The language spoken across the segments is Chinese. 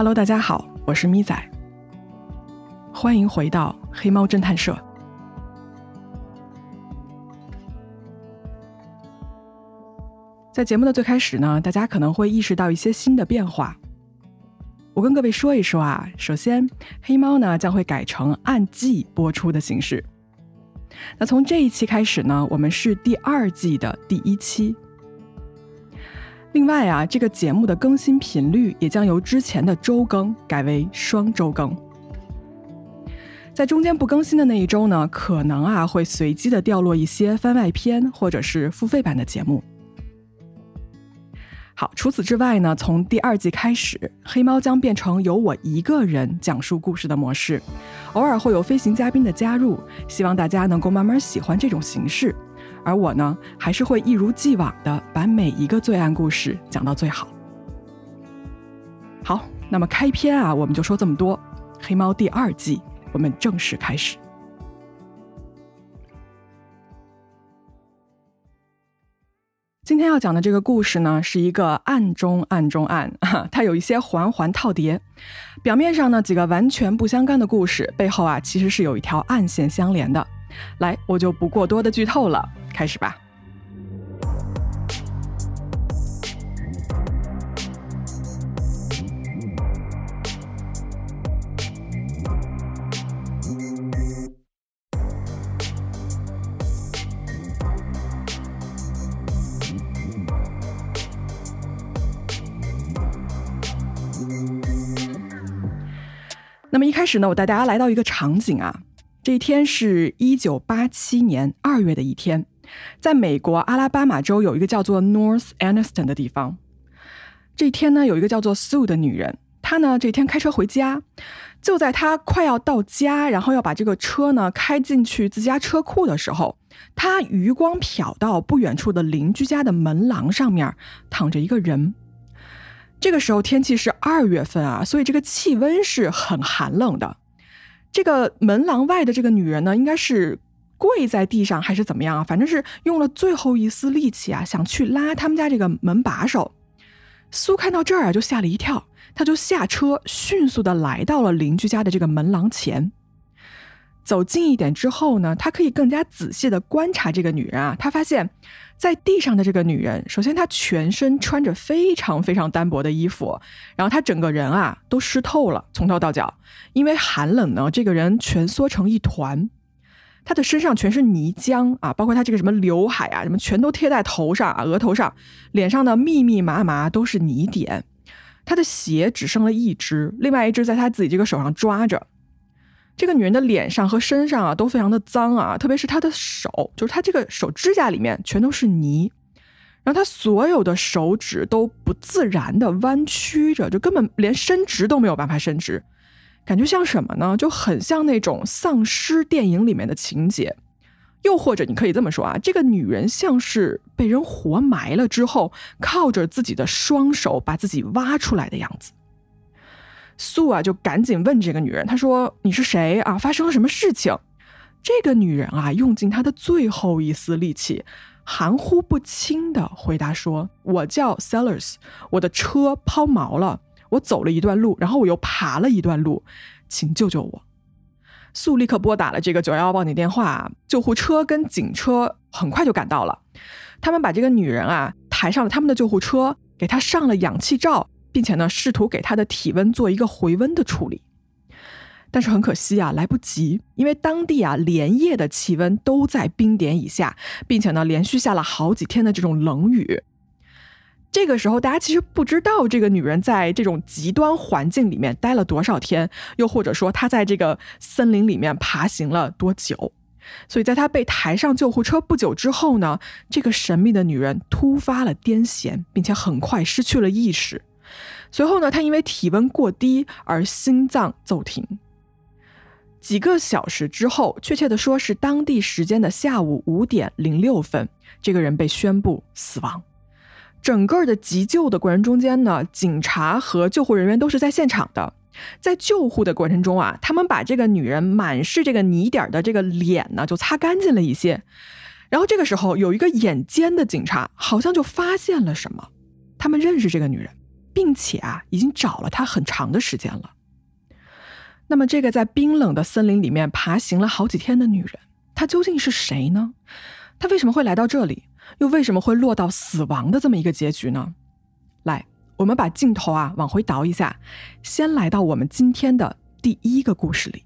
Hello，大家好，我是咪仔，欢迎回到黑猫侦探社。在节目的最开始呢，大家可能会意识到一些新的变化。我跟各位说一说啊，首先，黑猫呢将会改成按季播出的形式。那从这一期开始呢，我们是第二季的第一期。另外啊，这个节目的更新频率也将由之前的周更改为双周更。在中间不更新的那一周呢，可能啊会随机的掉落一些番外篇或者是付费版的节目。好，除此之外呢，从第二季开始，黑猫将变成由我一个人讲述故事的模式，偶尔会有飞行嘉宾的加入，希望大家能够慢慢喜欢这种形式。而我呢，还是会一如既往的把每一个罪案故事讲到最好。好，那么开篇啊，我们就说这么多。黑猫第二季，我们正式开始。今天要讲的这个故事呢，是一个暗中暗中暗，它有一些环环套叠。表面上呢，几个完全不相干的故事，背后啊，其实是有一条暗线相连的。来，我就不过多的剧透了，开始吧。那么一开始呢，我带大家来到一个场景啊，这一天是一九八七年二月的一天，在美国阿拉巴马州有一个叫做 North Anniston 的地方。这一天呢，有一个叫做 Sue 的女人，她呢这一天开车回家，就在她快要到家，然后要把这个车呢开进去自家车库的时候，她余光瞟到不远处的邻居家的门廊上面躺着一个人。这个时候天气是二月份啊，所以这个气温是很寒冷的。这个门廊外的这个女人呢，应该是跪在地上还是怎么样啊？反正是用了最后一丝力气啊，想去拉他们家这个门把手。苏看到这儿啊，就吓了一跳，他就下车，迅速的来到了邻居家的这个门廊前。走近一点之后呢，他可以更加仔细的观察这个女人啊。他发现，在地上的这个女人，首先她全身穿着非常非常单薄的衣服，然后她整个人啊都湿透了，从头到脚，因为寒冷呢，这个人蜷缩成一团。她的身上全是泥浆啊，包括她这个什么刘海啊，什么全都贴在头上啊，额头上，脸上的密密麻麻都是泥点。她的鞋只剩了一只，另外一只在她自己这个手上抓着。这个女人的脸上和身上啊都非常的脏啊，特别是她的手，就是她这个手指甲里面全都是泥，然后她所有的手指都不自然的弯曲着，就根本连伸直都没有办法伸直，感觉像什么呢？就很像那种丧尸电影里面的情节，又或者你可以这么说啊，这个女人像是被人活埋了之后，靠着自己的双手把自己挖出来的样子。素啊，就赶紧问这个女人，她说：“你是谁啊？发生了什么事情？”这个女人啊，用尽她的最后一丝力气，含糊不清的回答说：“我叫 Sellers，我的车抛锚了，我走了一段路，然后我又爬了一段路，请救救我。”素立刻拨打了这个九幺幺报警电话，救护车跟警车很快就赶到了，他们把这个女人啊抬上了他们的救护车，给她上了氧气罩。并且呢，试图给他的体温做一个回温的处理，但是很可惜啊，来不及，因为当地啊连夜的气温都在冰点以下，并且呢连续下了好几天的这种冷雨。这个时候，大家其实不知道这个女人在这种极端环境里面待了多少天，又或者说她在这个森林里面爬行了多久。所以，在她被抬上救护车不久之后呢，这个神秘的女人突发了癫痫，并且很快失去了意识。随后呢，他因为体温过低而心脏骤停。几个小时之后，确切的说是当地时间的下午五点零六分，这个人被宣布死亡。整个的急救的过程中间呢，警察和救护人员都是在现场的。在救护的过程中啊，他们把这个女人满是这个泥点的这个脸呢，就擦干净了一些。然后这个时候，有一个眼尖的警察好像就发现了什么，他们认识这个女人。并且啊，已经找了他很长的时间了。那么，这个在冰冷的森林里面爬行了好几天的女人，她究竟是谁呢？她为什么会来到这里？又为什么会落到死亡的这么一个结局呢？来，我们把镜头啊往回倒一下，先来到我们今天的第一个故事里。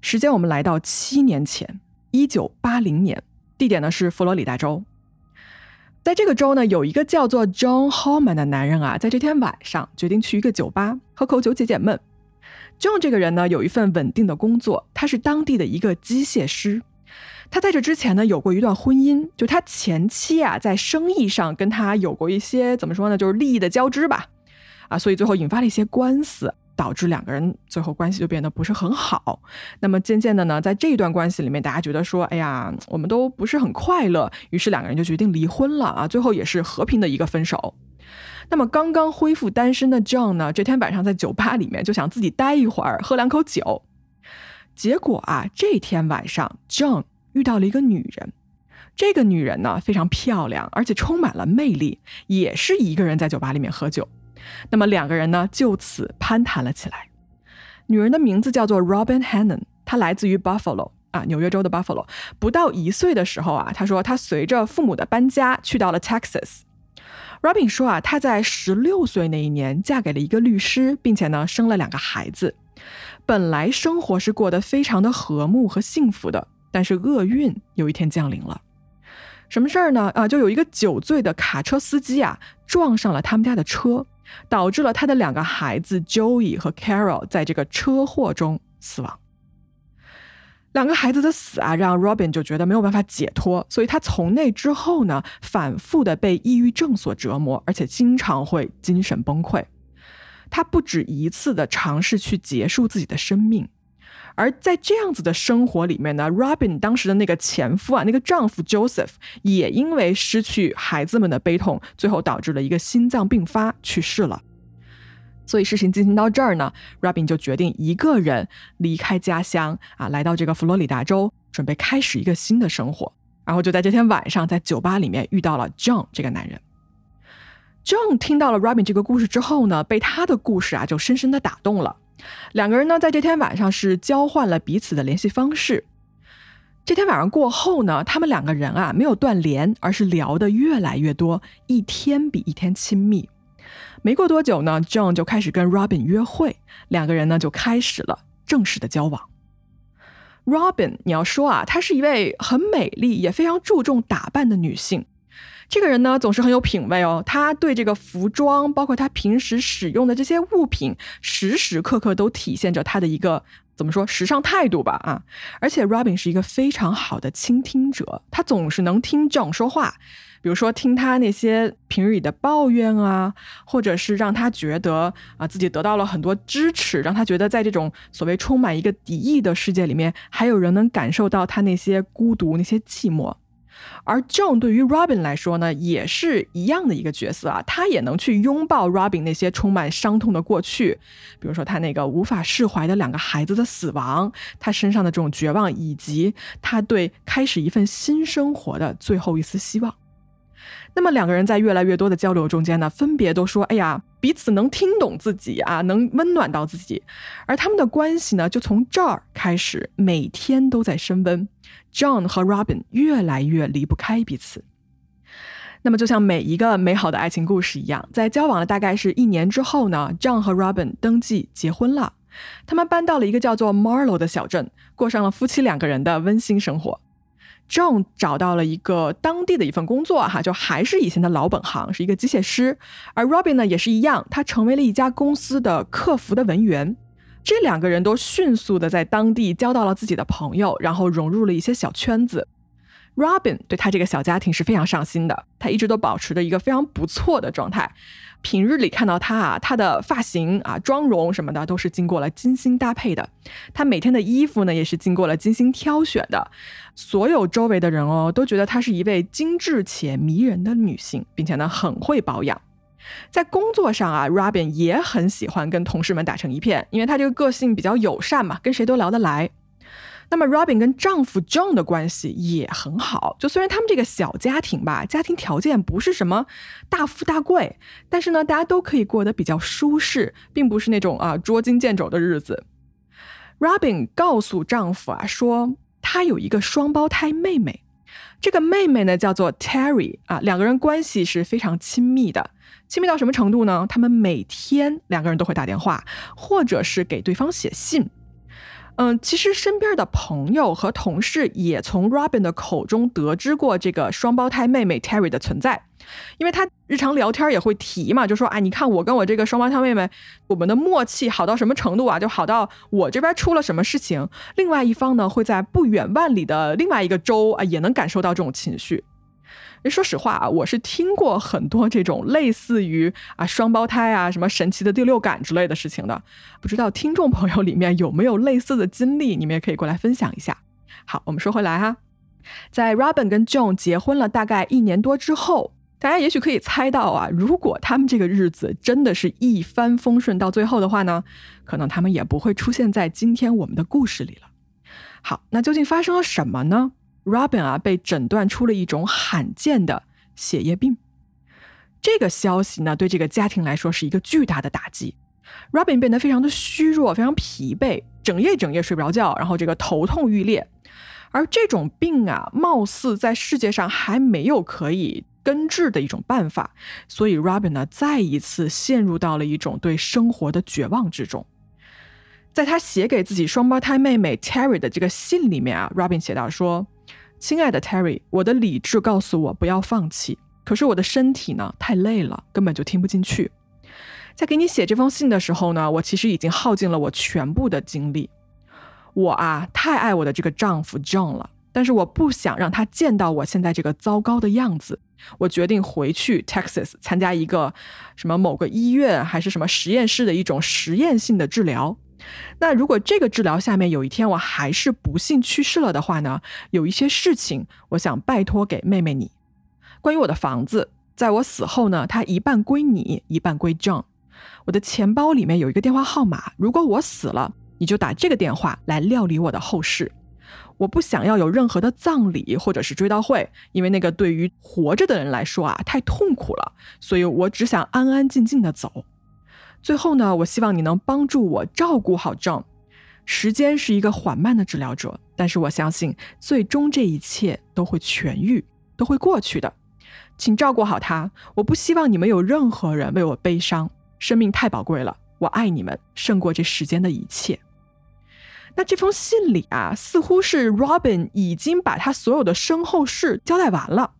时间我们来到七年前，一九八零年，地点呢是佛罗里达州。在这个州呢，有一个叫做 John Holman 的男人啊，在这天晚上决定去一个酒吧喝口酒解解闷。John 这个人呢，有一份稳定的工作，他是当地的一个机械师。他在这之前呢，有过一段婚姻，就他前妻啊，在生意上跟他有过一些怎么说呢，就是利益的交织吧，啊，所以最后引发了一些官司。导致两个人最后关系就变得不是很好。那么渐渐的呢，在这一段关系里面，大家觉得说，哎呀，我们都不是很快乐，于是两个人就决定离婚了啊。最后也是和平的一个分手。那么刚刚恢复单身的 John 呢，这天晚上在酒吧里面就想自己待一会儿，喝两口酒。结果啊，这天晚上 John 遇到了一个女人。这个女人呢非常漂亮，而且充满了魅力，也是一个人在酒吧里面喝酒。那么两个人呢，就此攀谈了起来。女人的名字叫做 Robin Hannon，她来自于 Buffalo 啊，纽约州的 Buffalo。不到一岁的时候啊，她说她随着父母的搬家去到了 Texas。Robin 说啊，她在十六岁那一年嫁给了一个律师，并且呢生了两个孩子。本来生活是过得非常的和睦和幸福的，但是厄运有一天降临了。什么事儿呢？啊，就有一个酒醉的卡车司机啊，撞上了他们家的车。导致了他的两个孩子 Joey 和 Carol 在这个车祸中死亡。两个孩子的死啊，让 Robin 就觉得没有办法解脱，所以他从那之后呢，反复的被抑郁症所折磨，而且经常会精神崩溃。他不止一次的尝试去结束自己的生命。而在这样子的生活里面呢，Robin 当时的那个前夫啊，那个丈夫 Joseph 也因为失去孩子们的悲痛，最后导致了一个心脏病发去世了。所以事情进行到这儿呢，Robin 就决定一个人离开家乡啊，来到这个佛罗里达州，准备开始一个新的生活。然后就在这天晚上，在酒吧里面遇到了 John 这个男人。John 听到了 Robin 这个故事之后呢，被他的故事啊就深深的打动了。两个人呢，在这天晚上是交换了彼此的联系方式。这天晚上过后呢，他们两个人啊没有断联，而是聊得越来越多，一天比一天亲密。没过多久呢，John 就开始跟 Robin 约会，两个人呢就开始了正式的交往。Robin，你要说啊，她是一位很美丽也非常注重打扮的女性。这个人呢，总是很有品味哦。他对这个服装，包括他平时使用的这些物品，时时刻刻都体现着他的一个怎么说时尚态度吧啊。而且 Robin 是一个非常好的倾听者，他总是能听 John 说话，比如说听他那些平日里的抱怨啊，或者是让他觉得啊自己得到了很多支持，让他觉得在这种所谓充满一个敌意的世界里面，还有人能感受到他那些孤独、那些寂寞。而 John 对于 Robin 来说呢，也是一样的一个角色啊，他也能去拥抱 Robin 那些充满伤痛的过去，比如说他那个无法释怀的两个孩子的死亡，他身上的这种绝望，以及他对开始一份新生活的最后一丝希望。那么两个人在越来越多的交流中间呢，分别都说：“哎呀，彼此能听懂自己啊，能温暖到自己。”而他们的关系呢，就从这儿开始，每天都在升温。John 和 Robin 越来越离不开彼此。那么，就像每一个美好的爱情故事一样，在交往了大概是一年之后呢，John 和 Robin 登记结婚了。他们搬到了一个叫做 Marlow 的小镇，过上了夫妻两个人的温馨生活。John 找到了一个当地的一份工作，哈，就还是以前的老本行，是一个机械师。而 Robin 呢，也是一样，他成为了一家公司的客服的文员。这两个人都迅速的在当地交到了自己的朋友，然后融入了一些小圈子。Robin 对他这个小家庭是非常上心的，他一直都保持着一个非常不错的状态。平日里看到他啊，他的发型啊、妆容什么的都是经过了精心搭配的。他每天的衣服呢，也是经过了精心挑选的。所有周围的人哦，都觉得她是一位精致且迷人的女性，并且呢，很会保养。在工作上啊，Robin 也很喜欢跟同事们打成一片，因为他这个个性比较友善嘛，跟谁都聊得来。那么 Robin 跟丈夫 John 的关系也很好，就虽然他们这个小家庭吧，家庭条件不是什么大富大贵，但是呢，大家都可以过得比较舒适，并不是那种啊捉襟见肘的日子。Robin 告诉丈夫啊，说她有一个双胞胎妹妹，这个妹妹呢叫做 Terry 啊，两个人关系是非常亲密的，亲密到什么程度呢？他们每天两个人都会打电话，或者是给对方写信。嗯，其实身边的朋友和同事也从 Robin 的口中得知过这个双胞胎妹妹 Terry 的存在，因为他日常聊天也会提嘛，就说啊，你看我跟我这个双胞胎妹妹，我们的默契好到什么程度啊？就好到我这边出了什么事情，另外一方呢会在不远万里的另外一个州啊也能感受到这种情绪。说实话啊，我是听过很多这种类似于啊双胞胎啊什么神奇的第六感之类的事情的，不知道听众朋友里面有没有类似的经历，你们也可以过来分享一下。好，我们说回来哈，在 Robin 跟 John 结婚了大概一年多之后，大家也许可以猜到啊，如果他们这个日子真的是一帆风顺到最后的话呢，可能他们也不会出现在今天我们的故事里了。好，那究竟发生了什么呢？Robin 啊，被诊断出了一种罕见的血液病。这个消息呢，对这个家庭来说是一个巨大的打击。Robin 变得非常的虚弱，非常疲惫，整夜整夜睡不着觉，然后这个头痛欲裂。而这种病啊，貌似在世界上还没有可以根治的一种办法，所以 Robin 呢，再一次陷入到了一种对生活的绝望之中。在他写给自己双胞胎妹妹 Terry 的这个信里面啊，Robin 写到说。亲爱的 Terry，我的理智告诉我不要放弃，可是我的身体呢太累了，根本就听不进去。在给你写这封信的时候呢，我其实已经耗尽了我全部的精力。我啊，太爱我的这个丈夫 John 了，但是我不想让他见到我现在这个糟糕的样子。我决定回去 Texas 参加一个什么某个医院还是什么实验室的一种实验性的治疗。那如果这个治疗下面有一天我还是不幸去世了的话呢？有一些事情我想拜托给妹妹你。关于我的房子，在我死后呢，它一半归你，一半归 John。我的钱包里面有一个电话号码，如果我死了，你就打这个电话来料理我的后事。我不想要有任何的葬礼或者是追悼会，因为那个对于活着的人来说啊太痛苦了，所以我只想安安静静的走。最后呢，我希望你能帮助我照顾好 John。时间是一个缓慢的治疗者，但是我相信最终这一切都会痊愈，都会过去的。请照顾好他。我不希望你们有任何人为我悲伤。生命太宝贵了，我爱你们胜过这世间的一切。那这封信里啊，似乎是 Robin 已经把他所有的身后事交代完了。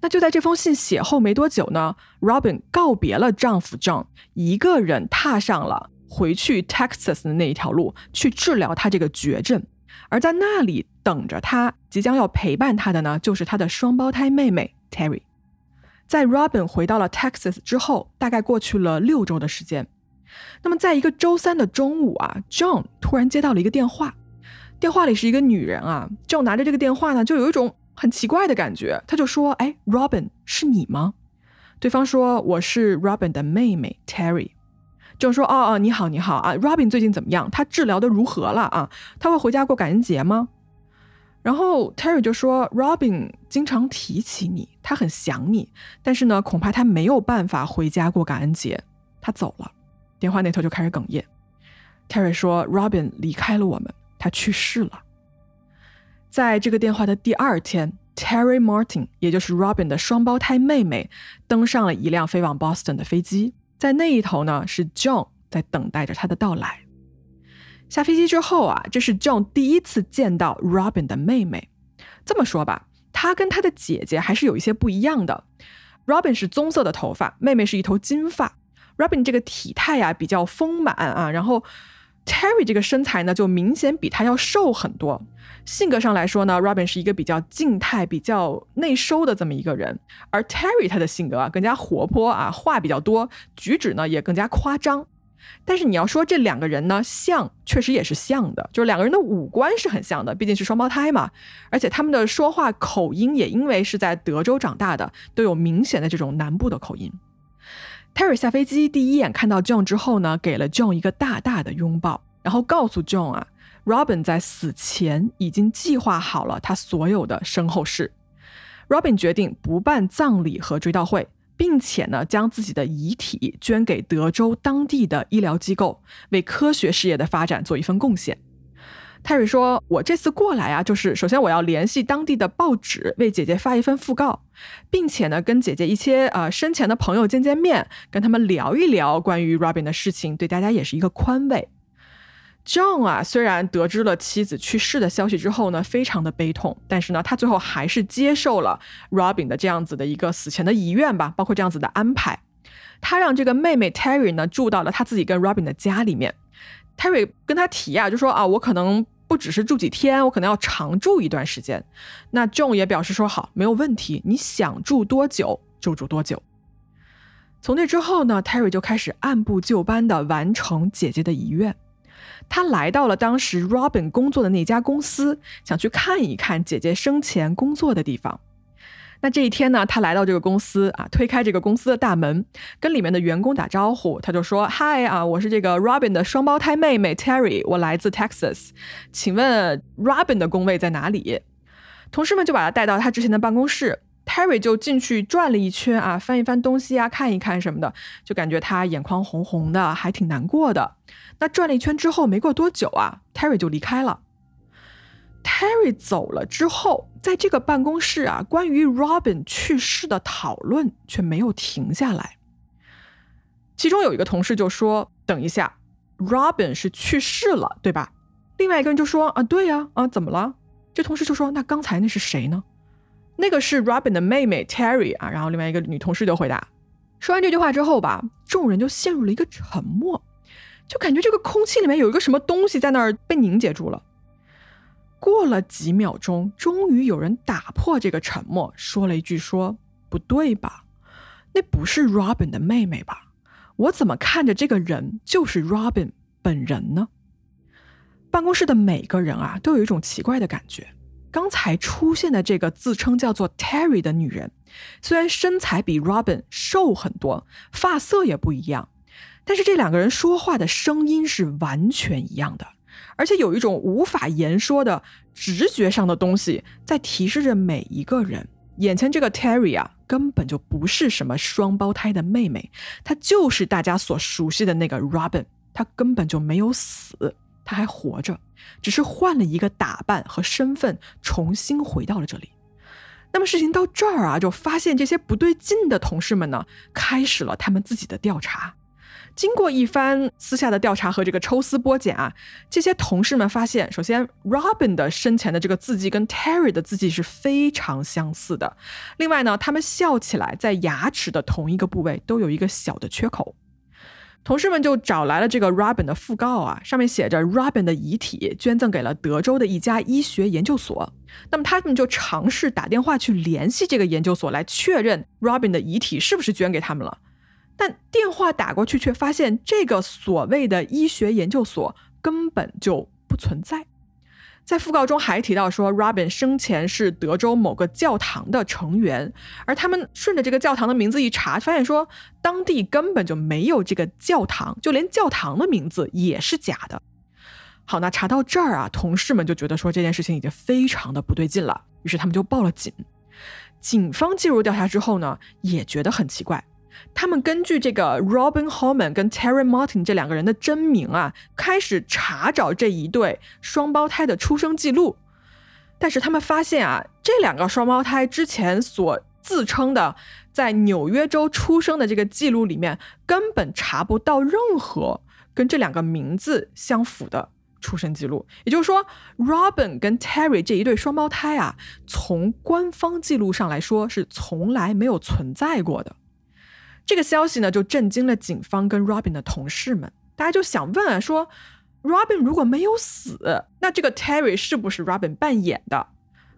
那就在这封信写后没多久呢，Robin 告别了丈夫 John，一个人踏上了回去 Texas 的那一条路，去治疗他这个绝症。而在那里等着他，即将要陪伴他的呢，就是他的双胞胎妹妹 Terry。在 Robin 回到了 Texas 之后，大概过去了六周的时间。那么在一个周三的中午啊，John 突然接到了一个电话，电话里是一个女人啊，John 拿着这个电话呢，就有一种。很奇怪的感觉，他就说：“哎，Robin 是你吗？”对方说：“我是 Robin 的妹妹 Terry。”就说：“哦哦，你好，你好啊，Robin 最近怎么样？他治疗的如何了啊？他会回家过感恩节吗？”然后 Terry 就说：“Robin 经常提起你，他很想你，但是呢，恐怕他没有办法回家过感恩节，他走了。”电话那头就开始哽咽。Terry 说：“Robin 离开了我们，他去世了。”在这个电话的第二天，Terry Martin，也就是 Robin 的双胞胎妹妹，登上了一辆飞往 Boston 的飞机。在那一头呢，是 John 在等待着他的到来。下飞机之后啊，这是 John 第一次见到 Robin 的妹妹。这么说吧，他跟他的姐姐还是有一些不一样的。Robin 是棕色的头发，妹妹是一头金发。Robin 这个体态呀比较丰满啊，然后。Terry 这个身材呢，就明显比他要瘦很多。性格上来说呢，Robin 是一个比较静态、比较内收的这么一个人，而 Terry 他的性格啊更加活泼啊，话比较多，举止呢也更加夸张。但是你要说这两个人呢像，确实也是像的，就是两个人的五官是很像的，毕竟是双胞胎嘛。而且他们的说话口音也因为是在德州长大的，都有明显的这种南部的口音。Terry 下飞机第一眼看到 John 之后呢，给了 John 一个大大的拥抱，然后告诉 John 啊 Robin 在死前已经计划好了他所有的身后事。Robin 决定不办葬礼和追悼会，并且呢，将自己的遗体捐给德州当地的医疗机构，为科学事业的发展做一份贡献。Terry 说：“我这次过来啊，就是首先我要联系当地的报纸，为姐姐发一份讣告，并且呢，跟姐姐一些呃生前的朋友见见面，跟他们聊一聊关于 Robin 的事情，对大家也是一个宽慰。” John 啊，虽然得知了妻子去世的消息之后呢，非常的悲痛，但是呢，他最后还是接受了 Robin 的这样子的一个死前的遗愿吧，包括这样子的安排。他让这个妹妹 Terry 呢住到了他自己跟 Robin 的家里面。Terry 跟他提啊，就说啊，我可能不只是住几天，我可能要常住一段时间。那 John 也表示说好，没有问题，你想住多久就住多久。从那之后呢，Terry 就开始按部就班的完成姐姐的遗愿。他来到了当时 Robin 工作的那家公司，想去看一看姐姐生前工作的地方。那这一天呢，他来到这个公司啊，推开这个公司的大门，跟里面的员工打招呼。他就说：“Hi 啊，我是这个 Robin 的双胞胎妹妹 Terry，我来自 Texas，请问 Robin 的工位在哪里？”同事们就把他带到他之前的办公室。Terry 就进去转了一圈啊，翻一翻东西啊，看一看什么的，就感觉他眼眶红红的，还挺难过的。那转了一圈之后，没过多久啊，Terry 就离开了。Terry 走了之后，在这个办公室啊，关于 Robin 去世的讨论却没有停下来。其中有一个同事就说：“等一下，Robin 是去世了，对吧？”另外一个人就说：“啊，对呀，啊，怎么了？”这同事就说：“那刚才那是谁呢？”那个是 Robin 的妹妹 Terry 啊，然后另外一个女同事就回答。说完这句话之后吧，众人就陷入了一个沉默，就感觉这个空气里面有一个什么东西在那儿被凝结住了。过了几秒钟，终于有人打破这个沉默，说了一句：“说不对吧？那不是 Robin 的妹妹吧？我怎么看着这个人就是 Robin 本人呢？”办公室的每个人啊，都有一种奇怪的感觉。刚才出现的这个自称叫做 Terry 的女人，虽然身材比 Robin 瘦很多，发色也不一样，但是这两个人说话的声音是完全一样的，而且有一种无法言说的直觉上的东西在提示着每一个人：眼前这个 Terry 啊，根本就不是什么双胞胎的妹妹，她就是大家所熟悉的那个 Robin，她根本就没有死。他还活着，只是换了一个打扮和身份，重新回到了这里。那么事情到这儿啊，就发现这些不对劲的同事们呢，开始了他们自己的调查。经过一番私下的调查和这个抽丝剥茧啊，这些同事们发现，首先 Robin 的生前的这个字迹跟 Terry 的字迹是非常相似的。另外呢，他们笑起来在牙齿的同一个部位都有一个小的缺口。同事们就找来了这个 Robin 的讣告啊，上面写着 Robin 的遗体捐赠给了德州的一家医学研究所。那么他们就尝试打电话去联系这个研究所，来确认 Robin 的遗体是不是捐给他们了。但电话打过去，却发现这个所谓的医学研究所根本就不存在。在讣告中还提到说，Robin 生前是德州某个教堂的成员，而他们顺着这个教堂的名字一查，发现说当地根本就没有这个教堂，就连教堂的名字也是假的。好，那查到这儿啊，同事们就觉得说这件事情已经非常的不对劲了，于是他们就报了警。警方介入调查之后呢，也觉得很奇怪。他们根据这个 Robin Holman 跟 Terry Martin 这两个人的真名啊，开始查找这一对双胞胎的出生记录，但是他们发现啊，这两个双胞胎之前所自称的在纽约州出生的这个记录里面，根本查不到任何跟这两个名字相符的出生记录。也就是说，Robin 跟 Terry 这一对双胞胎啊，从官方记录上来说是从来没有存在过的。这个消息呢，就震惊了警方跟 Robin 的同事们。大家就想问啊，说 Robin 如果没有死，那这个 Terry 是不是 Robin 扮演的？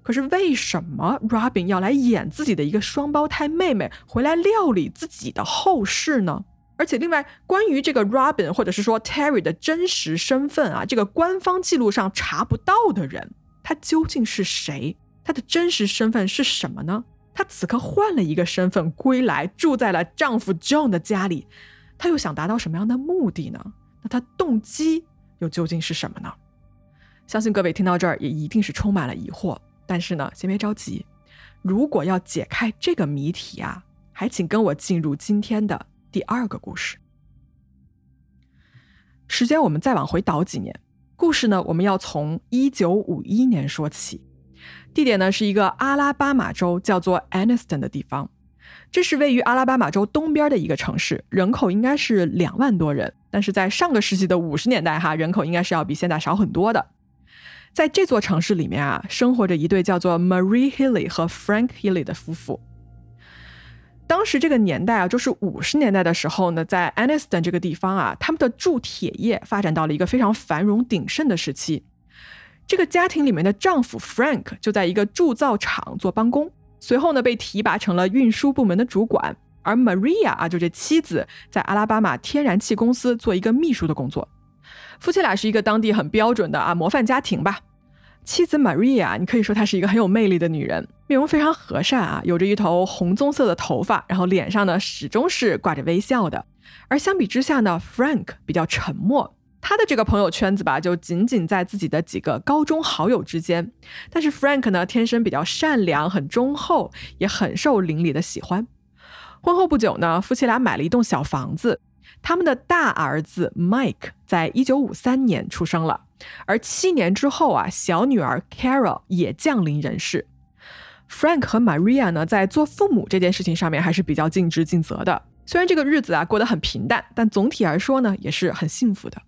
可是为什么 Robin 要来演自己的一个双胞胎妹妹，回来料理自己的后事呢？而且，另外关于这个 Robin 或者是说 Terry 的真实身份啊，这个官方记录上查不到的人，他究竟是谁？他的真实身份是什么呢？她此刻换了一个身份归来，住在了丈夫 John 的家里，她又想达到什么样的目的呢？那她动机又究竟是什么呢？相信各位听到这儿也一定是充满了疑惑。但是呢，先别着急，如果要解开这个谜题啊，还请跟我进入今天的第二个故事。时间我们再往回倒几年，故事呢我们要从一九五一年说起，地点呢是一个阿拉巴马州叫做 Anniston 的地方，这是位于阿拉巴马州东边的一个城市，人口应该是两万多人，但是在上个世纪的五十年代哈，人口应该是要比现在少很多的。在这座城市里面啊，生活着一对叫做 Marie Healy 和 Frank Healy 的夫妇。当时这个年代啊，就是五十年代的时候呢，在 Anniston 这个地方啊，他们的铸铁业发展到了一个非常繁荣鼎盛的时期。这个家庭里面的丈夫 Frank 就在一个铸造厂做帮工，随后呢被提拔成了运输部门的主管。而 Maria 啊，就这妻子在阿拉巴马天然气公司做一个秘书的工作。夫妻俩是一个当地很标准的啊模范家庭吧。妻子 Maria，你可以说她是一个很有魅力的女人，面容非常和善啊，有着一头红棕色的头发，然后脸上呢始终是挂着微笑的。而相比之下呢，Frank 比较沉默，他的这个朋友圈子吧，就仅仅在自己的几个高中好友之间。但是 Frank 呢，天生比较善良，很忠厚，也很受邻里的喜欢。婚后不久呢，夫妻俩买了一栋小房子。他们的大儿子 Mike 在一九五三年出生了，而七年之后啊，小女儿 Carol 也降临人世。Frank 和 Maria 呢，在做父母这件事情上面还是比较尽职尽责的。虽然这个日子啊过得很平淡，但总体而说呢，也是很幸福的。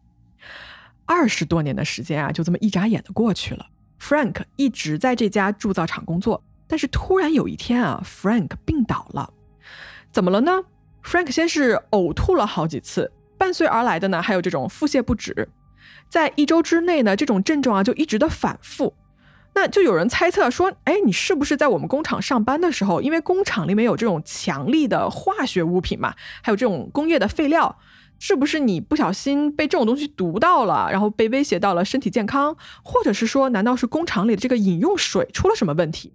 二十多年的时间啊，就这么一眨眼的过去了。Frank 一直在这家铸造厂工作，但是突然有一天啊，Frank 病倒了。怎么了呢？Frank 先是呕吐了好几次，伴随而来的呢，还有这种腹泻不止。在一周之内呢，这种症状啊就一直的反复。那就有人猜测说，哎，你是不是在我们工厂上班的时候，因为工厂里面有这种强力的化学物品嘛，还有这种工业的废料，是不是你不小心被这种东西毒到了，然后被威胁到了身体健康？或者是说，难道是工厂里的这个饮用水出了什么问题？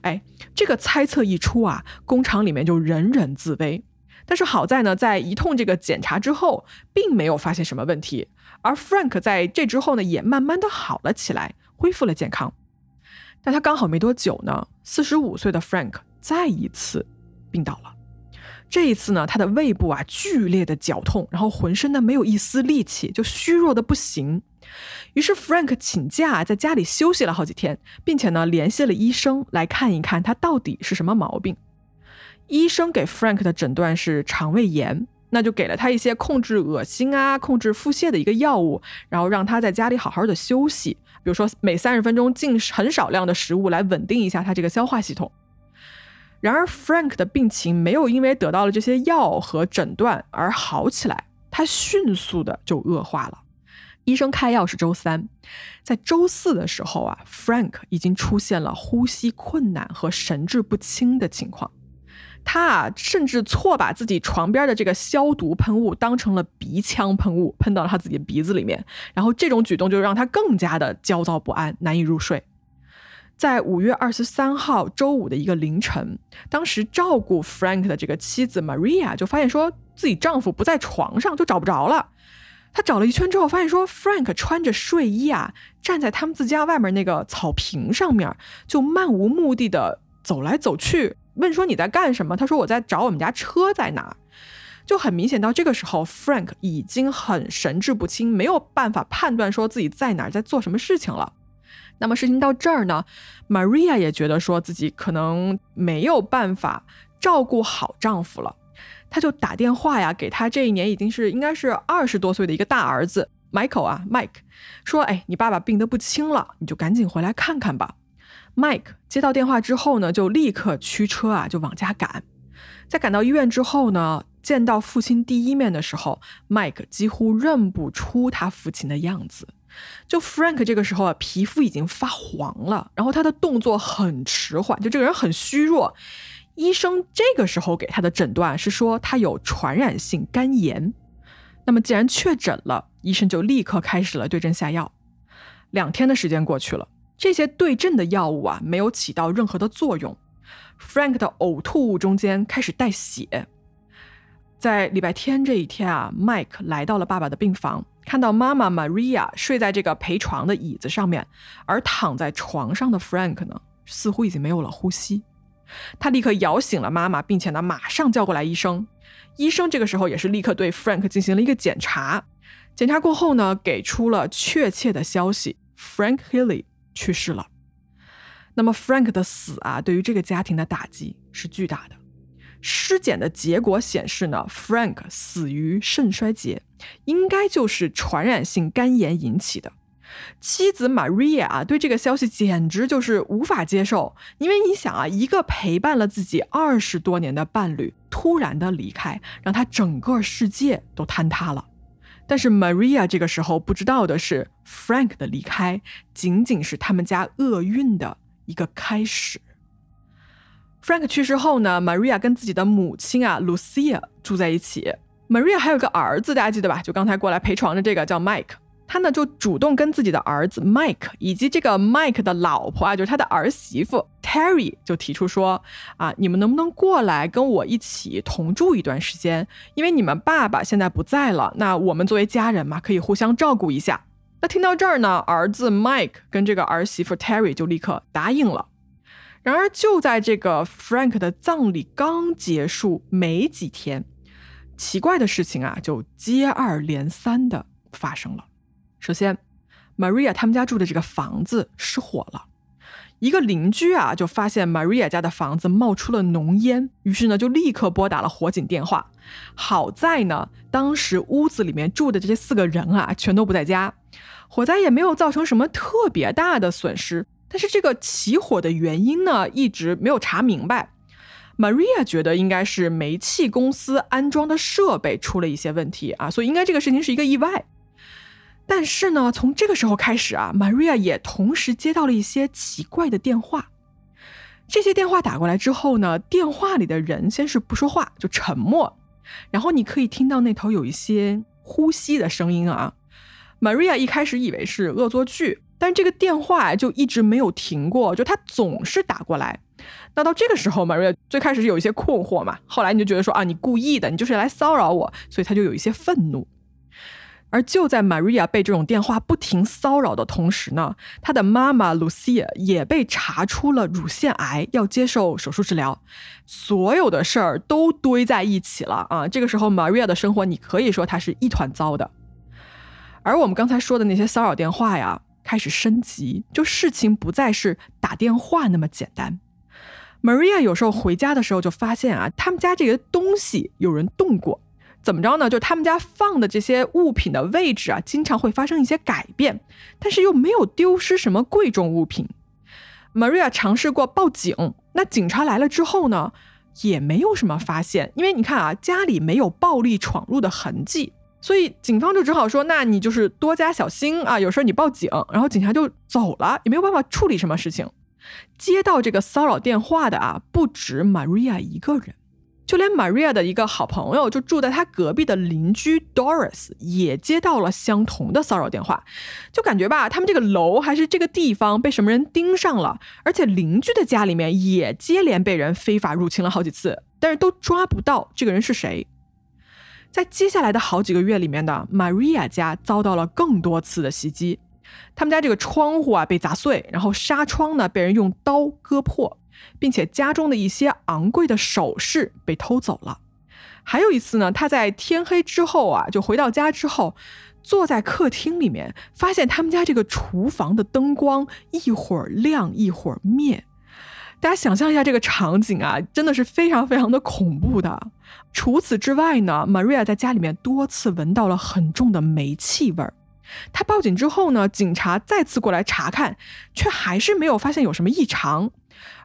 哎，这个猜测一出啊，工厂里面就人人自危。但是好在呢，在一通这个检查之后，并没有发现什么问题。而 Frank 在这之后呢，也慢慢的好了起来，恢复了健康。但他刚好没多久呢，四十五岁的 Frank 再一次病倒了。这一次呢，他的胃部啊剧烈的绞痛，然后浑身呢没有一丝力气，就虚弱的不行。于是 Frank 请假在家里休息了好几天，并且呢联系了医生来看一看他到底是什么毛病。医生给 Frank 的诊断是肠胃炎，那就给了他一些控制恶心啊、控制腹泻的一个药物，然后让他在家里好好的休息，比如说每三十分钟进很少量的食物来稳定一下他这个消化系统。然而 Frank 的病情没有因为得到了这些药和诊断而好起来，他迅速的就恶化了。医生开药是周三，在周四的时候啊，Frank 已经出现了呼吸困难和神志不清的情况。他啊，甚至错把自己床边的这个消毒喷雾当成了鼻腔喷雾，喷到了他自己的鼻子里面。然后这种举动就让他更加的焦躁不安，难以入睡。在五月二十三号周五的一个凌晨，当时照顾 Frank 的这个妻子 Maria 就发现说自己丈夫不在床上，就找不着了。她找了一圈之后，发现说 Frank 穿着睡衣啊，站在他们自家外面那个草坪上面，就漫无目的的走来走去。问说你在干什么？他说我在找我们家车在哪，就很明显到这个时候，Frank 已经很神志不清，没有办法判断说自己在哪，在做什么事情了。那么事情到这儿呢，Maria 也觉得说自己可能没有办法照顾好丈夫了，她就打电话呀给他这一年已经是应该是二十多岁的一个大儿子 Michael 啊，Mike 说，哎，你爸爸病得不轻了，你就赶紧回来看看吧。Mike 接到电话之后呢，就立刻驱车啊，就往家赶。在赶到医院之后呢，见到父亲第一面的时候，Mike 几乎认不出他父亲的样子。就 Frank 这个时候啊，皮肤已经发黄了，然后他的动作很迟缓，就这个人很虚弱。医生这个时候给他的诊断是说他有传染性肝炎。那么既然确诊了，医生就立刻开始了对症下药。两天的时间过去了。这些对症的药物啊，没有起到任何的作用。Frank 的呕吐物中间开始带血，在礼拜天这一天啊，Mike 来到了爸爸的病房，看到妈妈 Maria 睡在这个陪床的椅子上面，而躺在床上的 Frank 呢，似乎已经没有了呼吸。他立刻摇醒了妈妈，并且呢，马上叫过来医生。医生这个时候也是立刻对 Frank 进行了一个检查。检查过后呢，给出了确切的消息：Frank Healy 去世了。那么 Frank 的死啊，对于这个家庭的打击是巨大的。尸检的结果显示呢，Frank 死于肾衰竭，应该就是传染性肝炎引起的。妻子 Maria 啊，对这个消息简直就是无法接受，因为你想啊，一个陪伴了自己二十多年的伴侣突然的离开，让他整个世界都坍塌了。但是 Maria 这个时候不知道的是，Frank 的离开仅仅是他们家厄运的一个开始。Frank 去世后呢，Maria 跟自己的母亲啊 Lucia 住在一起。Maria 还有个儿子，大家记得吧？就刚才过来陪床的这个叫 Mike。他呢就主动跟自己的儿子 Mike 以及这个 Mike 的老婆啊，就是他的儿媳妇 Terry 就提出说啊，你们能不能过来跟我一起同住一段时间？因为你们爸爸现在不在了，那我们作为家人嘛，可以互相照顾一下。那听到这儿呢，儿子 Mike 跟这个儿媳妇 Terry 就立刻答应了。然而，就在这个 Frank 的葬礼刚结束没几天，奇怪的事情啊就接二连三的发生了。首先，Maria 他们家住的这个房子失火了，一个邻居啊就发现 Maria 家的房子冒出了浓烟，于是呢就立刻拨打了火警电话。好在呢，当时屋子里面住的这些四个人啊全都不在家，火灾也没有造成什么特别大的损失。但是这个起火的原因呢，一直没有查明白。Maria 觉得应该是煤气公司安装的设备出了一些问题啊，所以应该这个事情是一个意外。但是呢，从这个时候开始啊，Maria 也同时接到了一些奇怪的电话。这些电话打过来之后呢，电话里的人先是不说话，就沉默，然后你可以听到那头有一些呼吸的声音啊。Maria 一开始以为是恶作剧。但这个电话就一直没有停过，就他总是打过来。那到这个时候，Maria 最开始是有一些困惑嘛，后来你就觉得说啊，你故意的，你就是来骚扰我，所以他就有一些愤怒。而就在 Maria 被这种电话不停骚扰的同时呢，她的妈妈 Lucia 也被查出了乳腺癌，要接受手术治疗。所有的事儿都堆在一起了啊！这个时候，Maria 的生活你可以说她是一团糟的。而我们刚才说的那些骚扰电话呀。开始升级，就事情不再是打电话那么简单。Maria 有时候回家的时候就发现啊，他们家这个东西有人动过，怎么着呢？就他们家放的这些物品的位置啊，经常会发生一些改变，但是又没有丢失什么贵重物品。Maria 尝试过报警，那警察来了之后呢，也没有什么发现，因为你看啊，家里没有暴力闯入的痕迹。所以警方就只好说，那你就是多加小心啊，有事儿你报警。然后警察就走了，也没有办法处理什么事情。接到这个骚扰电话的啊，不止 Maria 一个人，就连 Maria 的一个好朋友，就住在他隔壁的邻居 Doris 也接到了相同的骚扰电话。就感觉吧，他们这个楼还是这个地方被什么人盯上了，而且邻居的家里面也接连被人非法入侵了好几次，但是都抓不到这个人是谁。在接下来的好几个月里面的 Maria 家遭到了更多次的袭击，他们家这个窗户啊被砸碎，然后纱窗呢被人用刀割破，并且家中的一些昂贵的首饰被偷走了。还有一次呢，他在天黑之后啊就回到家之后，坐在客厅里面，发现他们家这个厨房的灯光一会儿亮一会儿灭。大家想象一下这个场景啊，真的是非常非常的恐怖的。除此之外呢，Maria 在家里面多次闻到了很重的煤气味儿。她报警之后呢，警察再次过来查看，却还是没有发现有什么异常。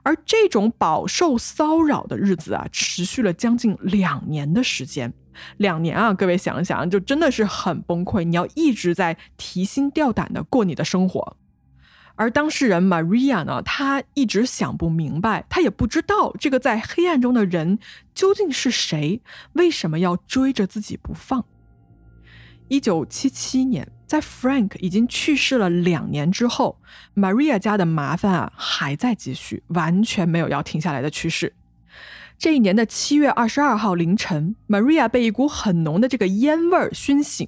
而这种饱受骚扰的日子啊，持续了将近两年的时间。两年啊，各位想想，就真的是很崩溃。你要一直在提心吊胆的过你的生活。而当事人 Maria 呢，她一直想不明白，她也不知道这个在黑暗中的人究竟是谁，为什么要追着自己不放。一九七七年，在 Frank 已经去世了两年之后 Maria 家的麻烦啊还在继续，完全没有要停下来的趋势。这一年的七月二十二号凌晨，Maria 被一股很浓的这个烟味儿熏醒，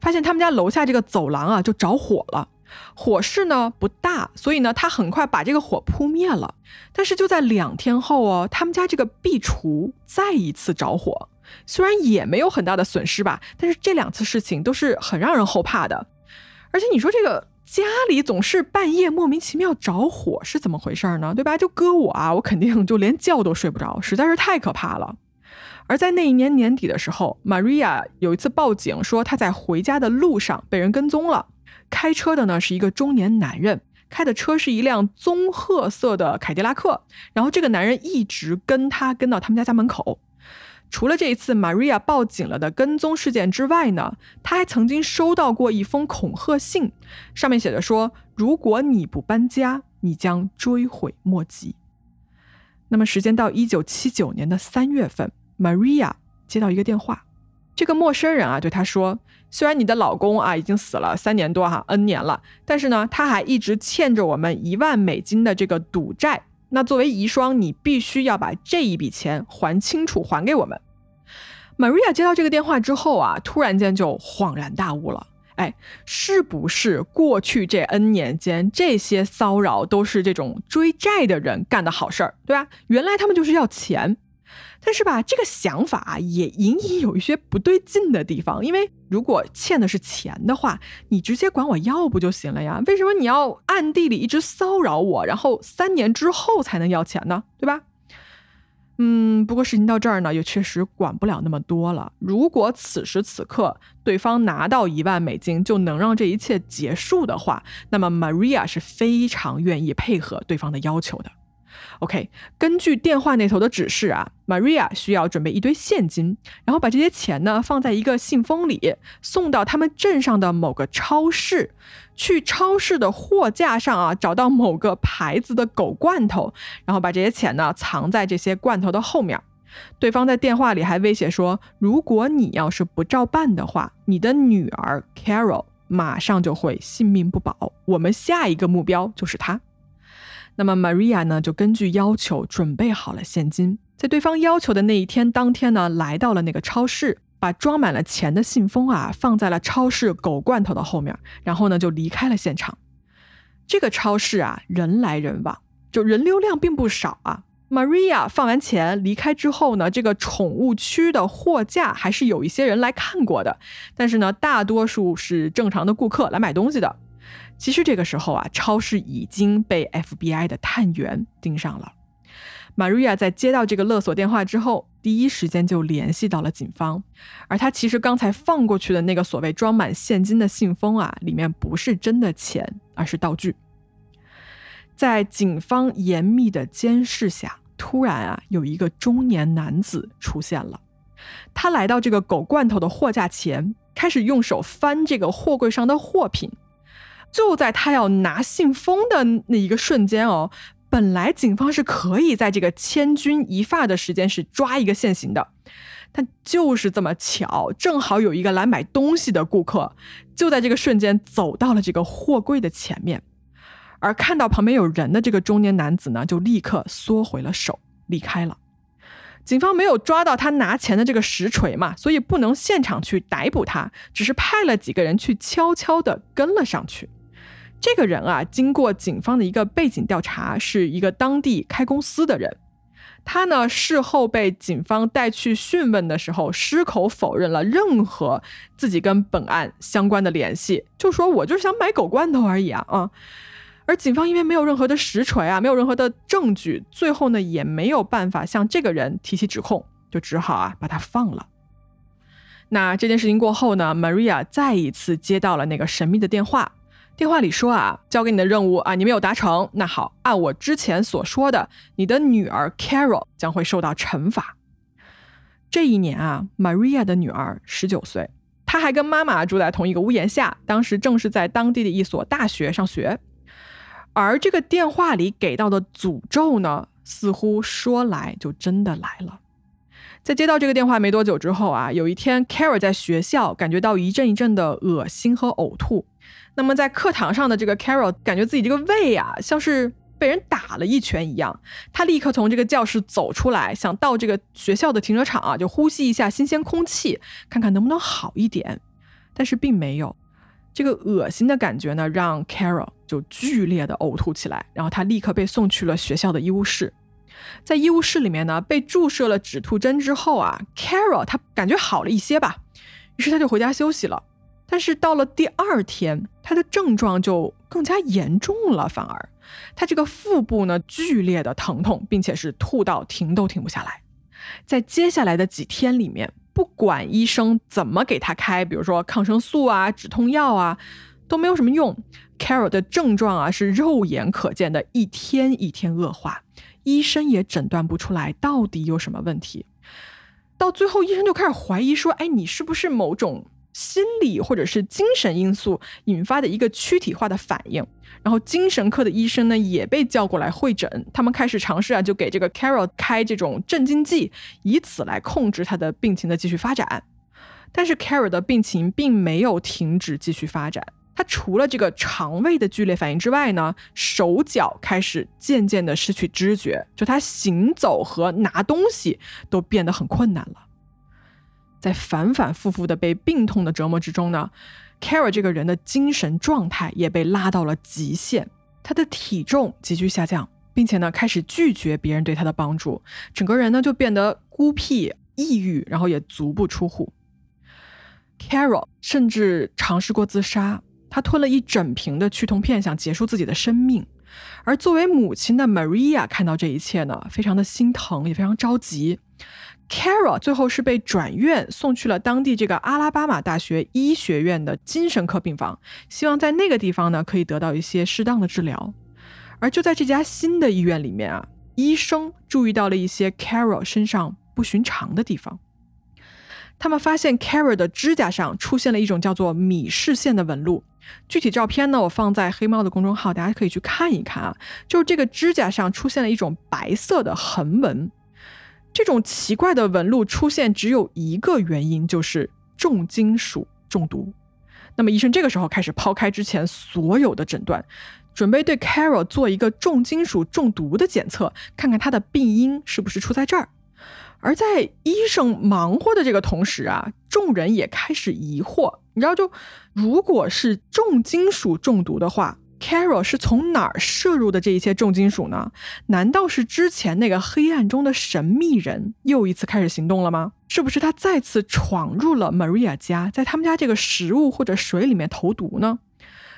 发现他们家楼下这个走廊啊就着火了。火势呢不大，所以呢他很快把这个火扑灭了。但是就在两天后哦，他们家这个壁橱再一次着火，虽然也没有很大的损失吧，但是这两次事情都是很让人后怕的。而且你说这个。家里总是半夜莫名其妙着火是怎么回事呢？对吧？就搁我啊，我肯定就连觉都睡不着，实在是太可怕了。而在那一年年底的时候，Maria 有一次报警说她在回家的路上被人跟踪了，开车的呢是一个中年男人，开的车是一辆棕褐色的凯迪拉克，然后这个男人一直跟他跟到他们家家门口。除了这一次 Maria 报警了的跟踪事件之外呢，他还曾经收到过一封恐吓信，上面写着说：“如果你不搬家，你将追悔莫及。”那么时间到一九七九年的三月份，Maria 接到一个电话，这个陌生人啊对她说：“虽然你的老公啊已经死了三年多哈 N 年了，但是呢他还一直欠着我们一万美金的这个赌债。”那作为遗孀，你必须要把这一笔钱还清楚，还给我们。Maria 接到这个电话之后啊，突然间就恍然大悟了。哎，是不是过去这 N 年间，这些骚扰都是这种追债的人干的好事儿，对吧？原来他们就是要钱。但是吧，这个想法也隐隐有一些不对劲的地方，因为如果欠的是钱的话，你直接管我要不就行了呀？为什么你要暗地里一直骚扰我，然后三年之后才能要钱呢？对吧？嗯，不过事情到这儿呢，也确实管不了那么多了。如果此时此刻对方拿到一万美金就能让这一切结束的话，那么 Maria 是非常愿意配合对方的要求的。OK，根据电话那头的指示啊，Maria 需要准备一堆现金，然后把这些钱呢放在一个信封里，送到他们镇上的某个超市。去超市的货架上啊，找到某个牌子的狗罐头，然后把这些钱呢藏在这些罐头的后面。对方在电话里还威胁说，如果你要是不照办的话，你的女儿 Carol 马上就会性命不保。我们下一个目标就是她。那么 Maria 呢，就根据要求准备好了现金，在对方要求的那一天当天呢，来到了那个超市，把装满了钱的信封啊放在了超市狗罐头的后面，然后呢就离开了现场。这个超市啊人来人往，就人流量并不少啊。Maria 放完钱离开之后呢，这个宠物区的货架还是有一些人来看过的，但是呢，大多数是正常的顾客来买东西的。其实这个时候啊，超市已经被 FBI 的探员盯上了。玛瑞亚在接到这个勒索电话之后，第一时间就联系到了警方。而他其实刚才放过去的那个所谓装满现金的信封啊，里面不是真的钱，而是道具。在警方严密的监视下，突然啊，有一个中年男子出现了。他来到这个狗罐头的货架前，开始用手翻这个货柜上的货品。就在他要拿信封的那一个瞬间哦，本来警方是可以在这个千钧一发的时间是抓一个现行的，但就是这么巧，正好有一个来买东西的顾客，就在这个瞬间走到了这个货柜的前面，而看到旁边有人的这个中年男子呢，就立刻缩回了手，离开了。警方没有抓到他拿钱的这个实锤嘛，所以不能现场去逮捕他，只是派了几个人去悄悄地跟了上去。这个人啊，经过警方的一个背景调查，是一个当地开公司的人。他呢，事后被警方带去讯问的时候，矢口否认了任何自己跟本案相关的联系，就说我就是想买狗罐头而已啊啊！而警方因为没有任何的实锤啊，没有任何的证据，最后呢，也没有办法向这个人提起指控，就只好啊把他放了。那这件事情过后呢，Maria 再一次接到了那个神秘的电话。电话里说啊，交给你的任务啊，你没有达成。那好，按我之前所说的，你的女儿 Carol 将会受到惩罚。这一年啊，Maria 的女儿十九岁，她还跟妈妈住在同一个屋檐下，当时正是在当地的一所大学上学。而这个电话里给到的诅咒呢，似乎说来就真的来了。在接到这个电话没多久之后啊，有一天 Carol 在学校感觉到一阵一阵的恶心和呕吐。那么在课堂上的这个 Carol 感觉自己这个胃啊，像是被人打了一拳一样。他立刻从这个教室走出来，想到这个学校的停车场啊，就呼吸一下新鲜空气，看看能不能好一点。但是并没有，这个恶心的感觉呢，让 Carol 就剧烈的呕吐起来，然后他立刻被送去了学校的医务室。在医务室里面呢，被注射了止吐针之后啊，Carol 他感觉好了一些吧，于是他就回家休息了。但是到了第二天，他的症状就更加严重了，反而他这个腹部呢剧烈的疼痛，并且是吐到停都停不下来。在接下来的几天里面，不管医生怎么给他开，比如说抗生素啊、止痛药啊，都没有什么用。Carol 的症状啊是肉眼可见的一天一天恶化。医生也诊断不出来到底有什么问题，到最后医生就开始怀疑说：“哎，你是不是某种心理或者是精神因素引发的一个躯体化的反应？”然后精神科的医生呢也被叫过来会诊，他们开始尝试啊，就给这个 Carol 开这种镇静剂，以此来控制他的病情的继续发展。但是 Carol 的病情并没有停止继续发展。他除了这个肠胃的剧烈反应之外呢，手脚开始渐渐的失去知觉，就他行走和拿东西都变得很困难了。在反反复复的被病痛的折磨之中呢，Kara 这个人的精神状态也被拉到了极限，他的体重急剧下降，并且呢开始拒绝别人对他的帮助，整个人呢就变得孤僻、抑郁，然后也足不出户。Carol 甚至尝试过自杀。他吞了一整瓶的去痛片，想结束自己的生命。而作为母亲的 Maria 看到这一切呢，非常的心疼，也非常着急。Carol 最后是被转院送去了当地这个阿拉巴马大学医学院的精神科病房，希望在那个地方呢可以得到一些适当的治疗。而就在这家新的医院里面啊，医生注意到了一些 Carol 身上不寻常的地方。他们发现 Carol 的指甲上出现了一种叫做米氏线的纹路。具体照片呢，我放在黑猫的公众号，大家可以去看一看啊。就是这个指甲上出现了一种白色的横纹，这种奇怪的纹路出现只有一个原因，就是重金属中毒。那么医生这个时候开始抛开之前所有的诊断，准备对 Carol 做一个重金属中毒的检测，看看他的病因是不是出在这儿。而在医生忙活的这个同时啊，众人也开始疑惑。你知道，就如果是重金属中毒的话，Carol 是从哪儿摄入的这一些重金属呢？难道是之前那个黑暗中的神秘人又一次开始行动了吗？是不是他再次闯入了 Maria 家，在他们家这个食物或者水里面投毒呢？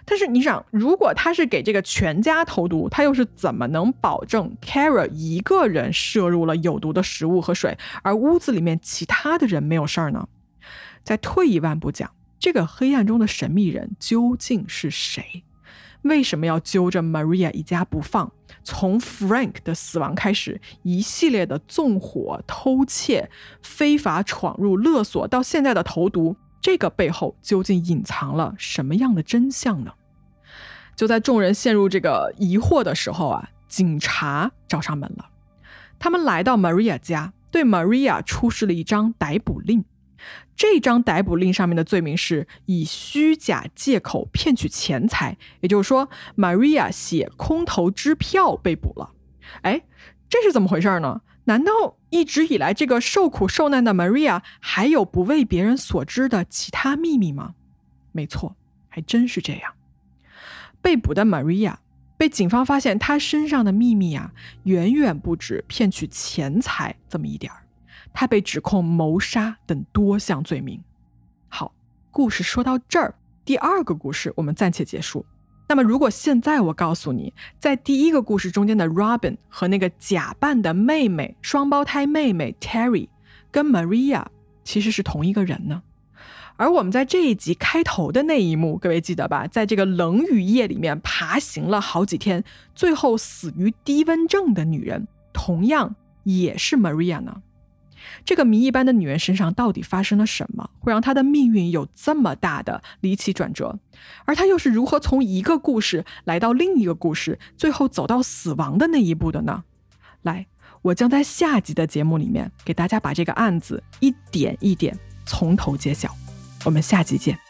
但是你想，如果他是给这个全家投毒，他又是怎么能保证 Carol 一个人摄入了有毒的食物和水，而屋子里面其他的人没有事儿呢？再退一万步讲，这个黑暗中的神秘人究竟是谁？为什么要揪着 Maria 一家不放？从 Frank 的死亡开始，一系列的纵火、偷窃、非法闯入、勒索，到现在的投毒。这个背后究竟隐藏了什么样的真相呢？就在众人陷入这个疑惑的时候啊，警察找上门了。他们来到 Maria 家，对 Maria 出示了一张逮捕令。这张逮捕令上面的罪名是以虚假借口骗取钱财，也就是说，Maria 写空头支票被捕了。哎，这是怎么回事呢？难道一直以来这个受苦受难的 Maria 还有不为别人所知的其他秘密吗？没错，还真是这样。被捕的 Maria 被警方发现，她身上的秘密啊，远远不止骗取钱财这么一点儿。他被指控谋杀等多项罪名。好，故事说到这儿，第二个故事我们暂且结束。那么，如果现在我告诉你，在第一个故事中间的 Robin 和那个假扮的妹妹双胞胎妹妹 Terry 跟 Maria 其实是同一个人呢？而我们在这一集开头的那一幕，各位记得吧？在这个冷雨夜里面爬行了好几天，最后死于低温症的女人，同样也是 Maria 呢？这个谜一般的女人身上到底发生了什么，会让她的命运有这么大的离奇转折？而她又是如何从一个故事来到另一个故事，最后走到死亡的那一步的呢？来，我将在下集的节目里面给大家把这个案子一点一点从头揭晓。我们下集见。